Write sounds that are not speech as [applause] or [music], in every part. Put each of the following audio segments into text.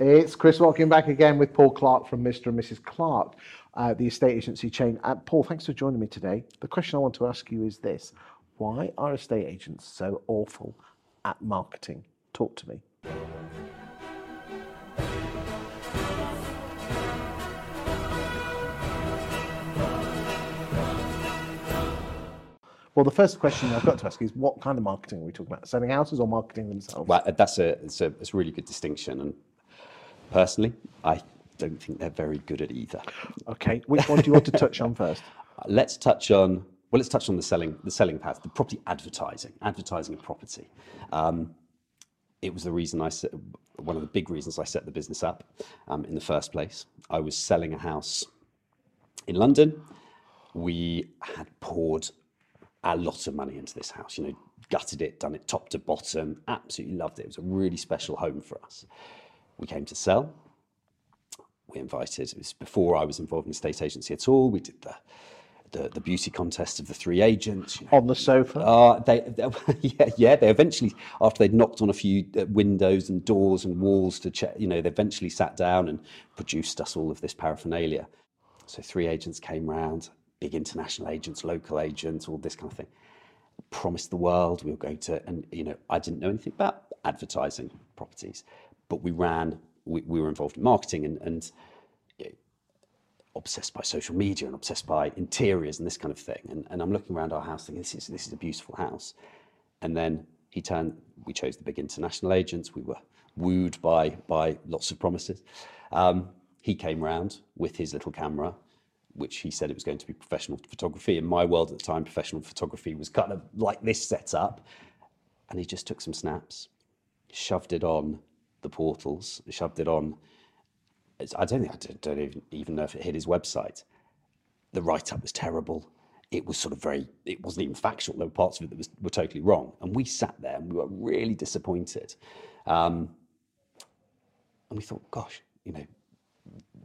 It's Chris Watkin back again with Paul Clark from Mr. and Mrs. Clark, uh, the estate agency chain. Uh, Paul, thanks for joining me today. The question I want to ask you is this Why are estate agents so awful at marketing? Talk to me. Well, the first question I've got to ask is what kind of marketing are we talking about? Selling houses or marketing themselves? Well, that's a it's a, it's a really good distinction, and personally, I don't think they're very good at either. Okay, which one do you want to touch on first? [laughs] Let's touch on well, let's touch on the selling the selling path, the property advertising, advertising a property. Um, it was the reason I set, one of the big reasons I set the business up um, in the first place. I was selling a house in London. We had poured a lot of money into this house, you know, gutted it, done it top to bottom, absolutely loved it. It was a really special home for us. We came to sell. We invited, it was before I was involved in estate agency at all. We did the the, the beauty contest of the three agents. You know. On the sofa? Uh, they, they, [laughs] yeah, yeah, they eventually, after they'd knocked on a few uh, windows and doors and walls to check, you know, they eventually sat down and produced us all of this paraphernalia. So three agents came round, big international agents, local agents, all this kind of thing. Promised the world we were going to, and you know, I didn't know anything about advertising properties, but we ran, we, we were involved in marketing and, and you know, obsessed by social media and obsessed by interiors and this kind of thing. And, and I'm looking around our house thinking, this is, this is a beautiful house. And then he turned, we chose the big international agents. We were wooed by, by lots of promises. Um, he came round with his little camera which he said it was going to be professional photography. In my world at the time, professional photography was kind of like this setup. And he just took some snaps, shoved it on the portals, shoved it on. I don't think I don't even, even know if it hit his website. The write up was terrible. It was sort of very, it wasn't even factual. There were parts of it that was, were totally wrong. And we sat there and we were really disappointed. Um, and we thought, gosh, you know,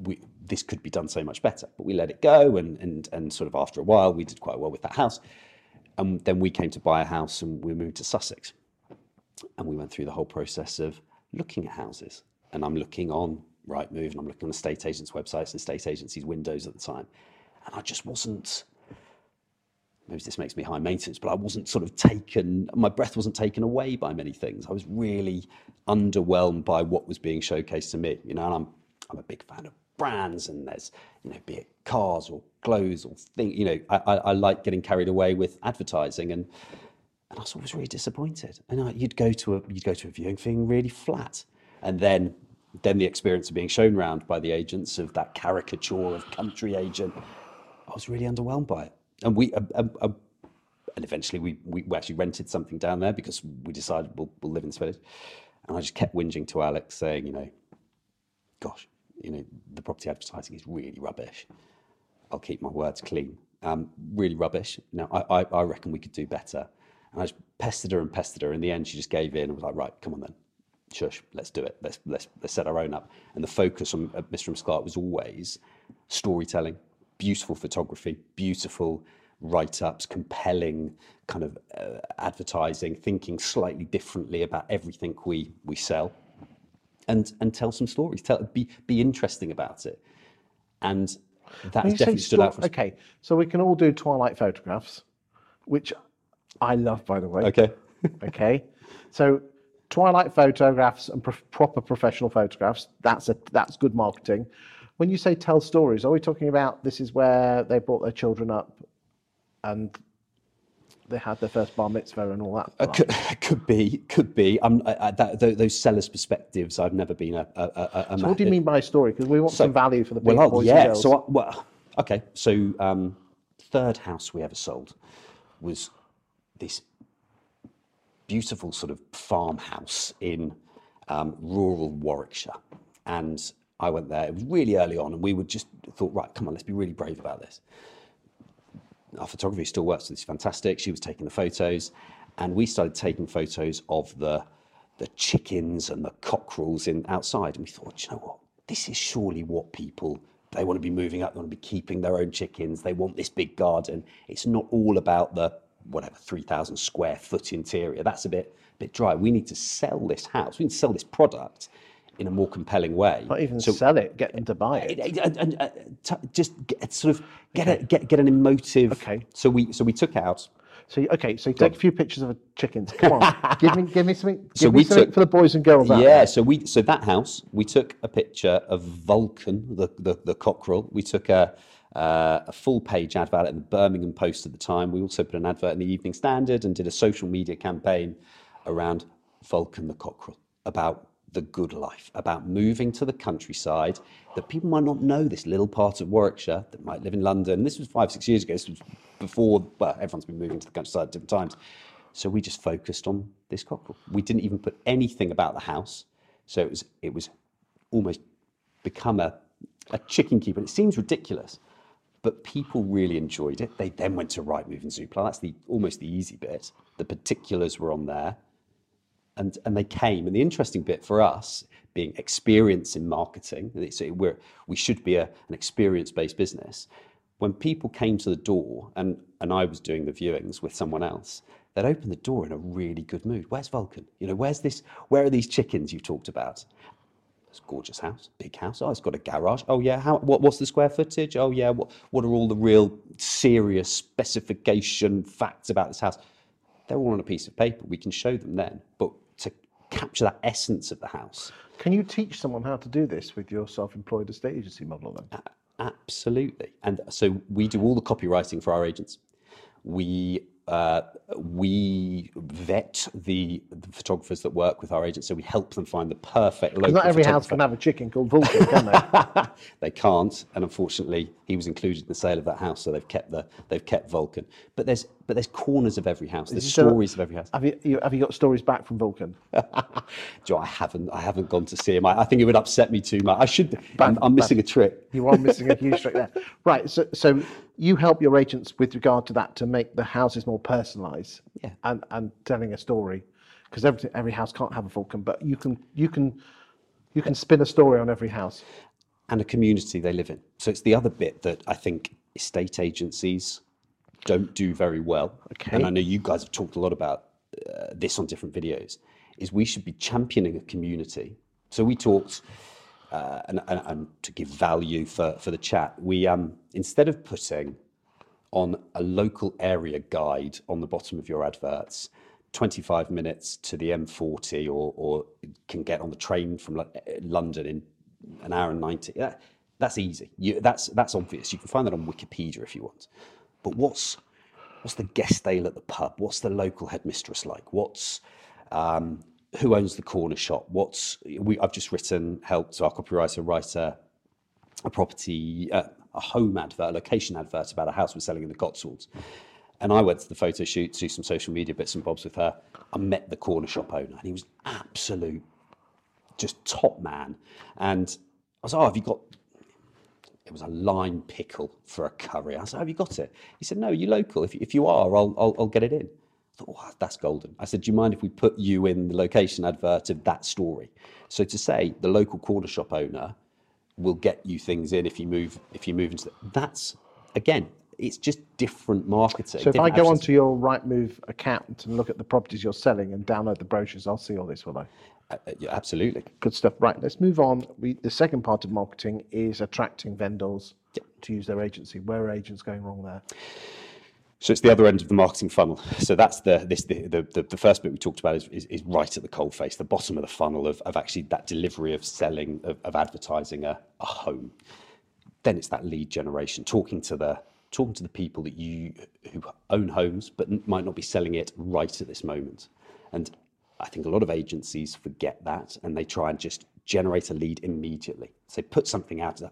we, this could be done so much better. But we let it go, and, and, and sort of after a while, we did quite well with that house. And then we came to buy a house and we moved to Sussex. And we went through the whole process of looking at houses. And I'm looking on Rightmove and I'm looking on estate agents' websites and estate agencies' windows at the time. And I just wasn't, maybe this makes me high maintenance, but I wasn't sort of taken, my breath wasn't taken away by many things. I was really underwhelmed by what was being showcased to me. You know, and I'm I'm a big fan of brands and there's, you know, be it cars or clothes or things, you know, I, I, I, like getting carried away with advertising and, I was always really disappointed. And I, you'd go to a, you'd go to a viewing thing really flat. And then, then the experience of being shown around by the agents of that caricature of country agent, I was really underwhelmed by it. And we, uh, uh, and eventually we, we actually rented something down there because we decided we'll, we'll live in village. And I just kept whinging to Alex saying, you know, gosh, you know, the property advertising is really rubbish. I'll keep my words clean. Um, really rubbish. Now, I, I, I reckon we could do better. And I just pestered her and pestered her. In the end, she just gave in and was like, right, come on then. Shush, let's do it. Let's, let's, let's set our own up. And the focus on Mr. and Clark was always storytelling, beautiful photography, beautiful write ups, compelling kind of uh, advertising, thinking slightly differently about everything we, we sell and and tell some stories. Tell be be interesting about it, and that definitely stood out for us. Okay, so we can all do twilight photographs, which I love, by the way. Okay. [laughs] okay, so twilight photographs and pro- proper professional photographs. That's a that's good marketing. When you say tell stories, are we talking about this is where they brought their children up and they had their first bar mitzvah and all that. Uh, could, could, be, could be. I, I, that, those sellers' perspectives, I've never been a. a, a, a so what do you mean by story? Because we want so, some value for the well, boys yeah. and girls. So, well, okay. So, um, third house we ever sold was this beautiful sort of farmhouse in um, rural Warwickshire, and I went there. It was really early on, and we would just thought, right, come on, let's be really brave about this our photography still works. It's fantastic. She was taking the photos, and we started taking photos of the the chickens and the cockerels in outside. And we thought, you know what? This is surely what people they want to be moving up. They want to be keeping their own chickens. They want this big garden. It's not all about the whatever three thousand square foot interior. That's a bit bit dry. We need to sell this house. We need to sell this product in a more compelling way. Not even So- sell it, get them to buy it. and, and- and, uh, t- just get, sort of get a, get get an emotive. Okay. So we so we took out. So okay, so you take a few pictures of chickens. Come on, [laughs] give me give me something. Give So me we something took- for the boys and girls. Yeah. there. So we so that house we took a picture of Vulcan, the the, the cockerel. We took a. Uh, a full page advert in the Birmingham Post at the time. We also put an advert in the Evening Standard and did a social media campaign around Vulcan the cockerel, about the good life, about moving to the countryside, that people might not know this little part of Warwickshire that might live in London. This was five, six years ago. This was before, well, everyone's been moving to the countryside at different times. So we just focused on this cockerel. We didn't even put anything about the house. So it was, it was almost become a, a chicken keeper. It seems ridiculous, but people really enjoyed it. They then went to Rightmove and Zoopla. That's the almost the easy bit. The particulars were on there and and they came. And the interesting bit for us, being experience in marketing, so we're we should be a, an experience based business. When people came to the door, and and I was doing the viewings with someone else, they'd open the door in a really good mood. Where's Vulcan? You know, where's this? Where are these chickens you've talked about? It's a gorgeous house, big house. Oh, it's got a garage. Oh yeah, how? What, what's the square footage? Oh yeah, what? What are all the real serious specification facts about this house? They're all on a piece of paper. We can show them then, but to capture that essence of the house, Can you teach someone how to do this with your self-employed estate agency model then? absolutely. And so we do all the copywriting for our agents. We uh, we vet the, the photographers that work with our agents, so we help them find the perfect local. Not every house can have a chicken called Vulcan, can they? [laughs] they can't, and unfortunately, he was included in the sale of that house, so they've kept the they've kept Vulcan. But there's but there's corners of every house. There's stories of every house. have you, you have you got stories back from Vulcan? [laughs] Joe, I haven't I haven't gone to see him. I, I think it would upset me too much. I should. I'm, I'm missing a trick. You are missing a huge trick there. [laughs] Right. So, so you help your agents with regard to that to make the houses more personalised Yeah. and, and telling a story, because every every house can't have a Vulcan, but you can you can you can spin a story on every house. and a community they live in. So it's the other bit that I think estate agencies don't do very well. Okay. And I know you guys have talked a lot about uh, this on different videos. Is we should be championing a community. So we talked, uh, and, and, and to give value for, for the chat, we um, instead of putting on a local area guide on the bottom of your adverts, 25 minutes to the M40, or, or can get on the train from London in an hour and 90. That, that's easy. You, that's, that's obvious. You can find that on Wikipedia if you want. But what's, what's the guest ale at the pub? What's the local headmistress like? What's um, who owns the corner shop? What's we, I've just written helped our copywriter write a, a property, uh, a home advert, a location advert about a house we're selling in the Cotswolds. And I went to the photo shoot, do some social media bits and bobs with her. I met the corner shop owner, and he was absolute, just top man. And I was, oh, have you got? It was a lime pickle for a curry. I said, have you got it? He said, no, you're local. If, if you are, I'll, I'll, I'll get it in. I thought, wow, that's golden. I said, do you mind if we put you in the location advert of that story? So to say the local corner shop owner will get you things in if you move if you move into the, that's again it's just different marketing. So if I go onto your Rightmove account and look at the properties you're selling and download the brochures, I'll see all this, will I? Uh, uh, yeah, absolutely. Good stuff. Right, let's move on. We, the second part of marketing is attracting vendors to use their agency. Where are agents going wrong there? So it's the other end of the marketing funnel. So that's the this the the, the, the first bit we talked about is, is, is right at the cold face, the bottom of the funnel of, of actually that delivery of selling of, of advertising a, a home. Then it's that lead generation, talking to the talking to the people that you who own homes but might not be selling it right at this moment. And I think a lot of agencies forget that and they try and just generate a lead immediately. So put something out there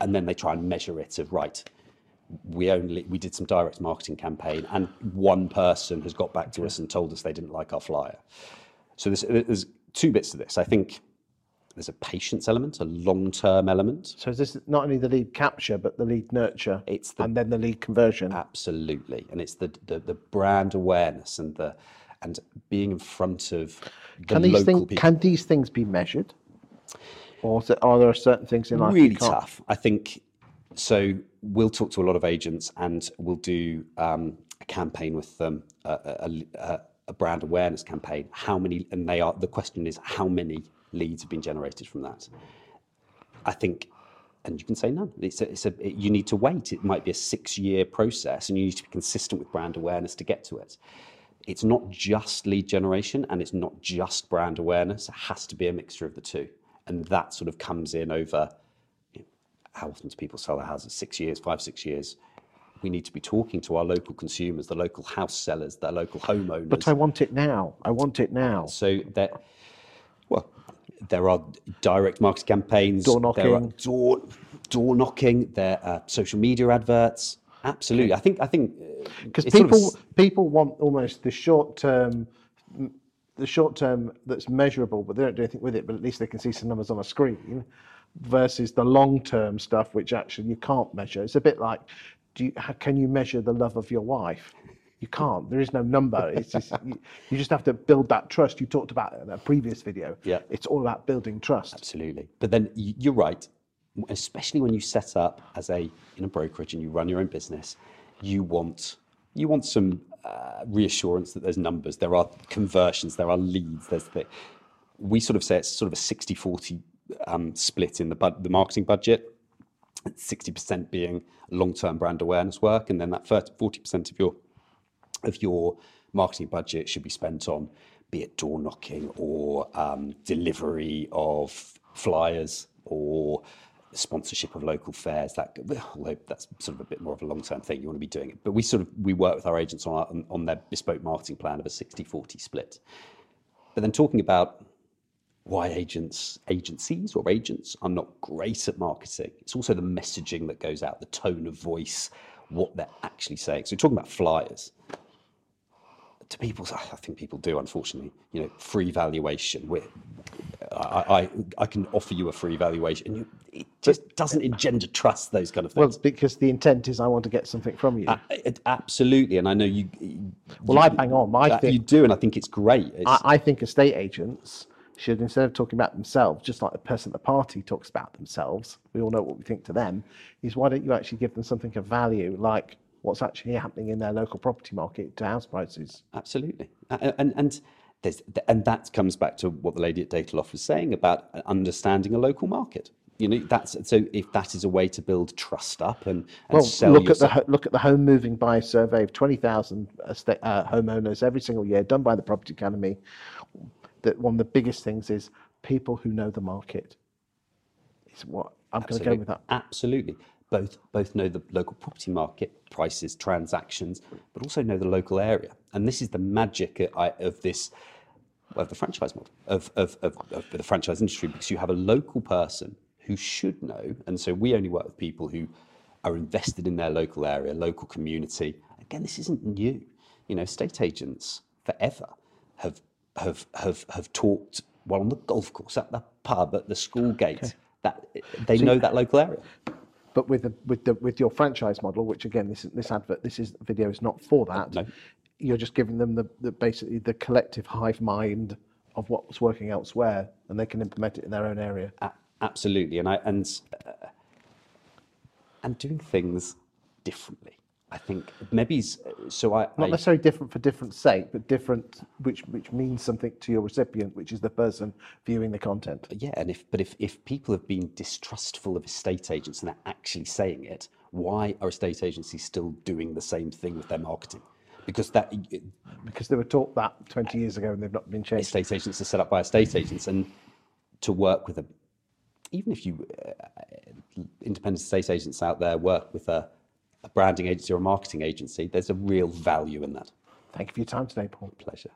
and then they try and measure it of right we only we did some direct marketing campaign and one person has got back to us and told us they didn't like our flyer. So there's, there's two bits to this. I think there's a patience element a long-term element. So is this not only the lead capture, but the lead nurture, It's the- and then the lead conversion? absolutely. And it's the, the the brand awareness and the and being in front of the Can these local things people can these things be measured, or are there certain things in life really tough. I think so. We'll talk to a lot of agents, and we'll do um, a campaign with them, a, a, a, a brand awareness campaign. How many? And they are. The question is, how many leads have been generated from that? I think, and you can say none. It's a, it's a, it, you need to wait. It might be a six year process and you need to be consistent with brand awareness to get to it. It's not just lead generation and it's not just brand awareness. It has to be a mixture of the two. And that sort of comes in over you know, how often do people sell their houses? Six years, five, six years. We need to be talking to our local consumers, the local house sellers, their local homeowners. But I want it now. I want it now. So that, well, there are direct marketing campaigns, Door knocking. door door knocking, there are social media adverts. Absolutely, I think I think uh, because it's sort of people people want almost the short term the short term that's measurable but they don't do anything with it but at least they can see some numbers on a screen versus the long term stuff which actually you can't measure. It's a bit like do you how, can you measure the love of your wife? You can't. There is no number. It's just you, you just have to build that trust. You talked about in a previous video. Yeah. it's all about building trust. Absolutely. But then you're right, especially when you set up as a in a brokerage and you run your own business, you want you want some uh, reassurance that there's numbers, there are conversions, there are leads, there's the we sort of say it's sort of a 60-40 um, split in the bud- the marketing budget. 60% being long-term brand awareness work and then that 30, 40% of your of your marketing budget should be spent on be it door knocking or um, delivery of flyers or sponsorship of local fairs that although oh, that's sort of a bit more of a long-term thing you want to be doing it but we sort of we work with our agents on, our, on, their bespoke marketing plan of a 60-40 split but then talking about why agents, agencies or agents are not great at marketing. It's also the messaging that goes out, the tone of voice, what they're actually saying. So talking about flyers. To people, I think people do, unfortunately, you know, free valuation. We're, I, I, I can offer you a free valuation. And you, it just doesn't engender trust, those kind of things. well because the intent is i want to get something from you A- it- absolutely. And I know you. you well i bang on i uh, think you do, and I think it's great. It's, I, I think estate agents should, instead of talking about themselves, just like the person at the party talks about themselves, we all know what we think to them, is why don't you actually give them something of value, like what's actually happening in their local property market to house prices? Absolutely, and and there's and that comes back to what the lady at Dataloft was saying about understanding a local market. You know, that's so if that is a way to build trust up and, and Well, sell look at the look at the home moving buyer survey of twenty thousand uh, homeowners every single year, done by the Property Academy. That one of the biggest things is people who know the market. Is what I'm going to go with that. Absolutely. Both both know the local property market, prices, transactions, but also know the local area. And this is the magic of this of the franchise model of, of, of, of the franchise industry because you have a local person who should know. And so we only work with people who are invested in their local area, local community. Again, this isn't new. You know, estate agents forever have have have have talked well on the golf course, at the pub, at the school gate. That they know that local area. But with the with the with your franchise model, which again this this advert this is video is not for that. No. You're just giving them the, the basically the collective hive mind of what's working elsewhere, and they can implement it in their own area. A- absolutely, and I and uh, and doing things differently. I think maybe so. I, Not I necessarily different for different sake, but different which which means something to your recipient, which is the person viewing the content. yeah, and if but if if people have been distrustful of estate agents and they're actually saying it, why are estate agencies still doing the same thing with their marketing? Because that Because they were taught that 20 years ago and they've not been changed. estate agents are set up by estate agents, and to work with a, even if you uh, independent estate agents out there work with a, a branding agency or a marketing agency, there's a real value in that. Thank you for your time today, Paul. Pleasure.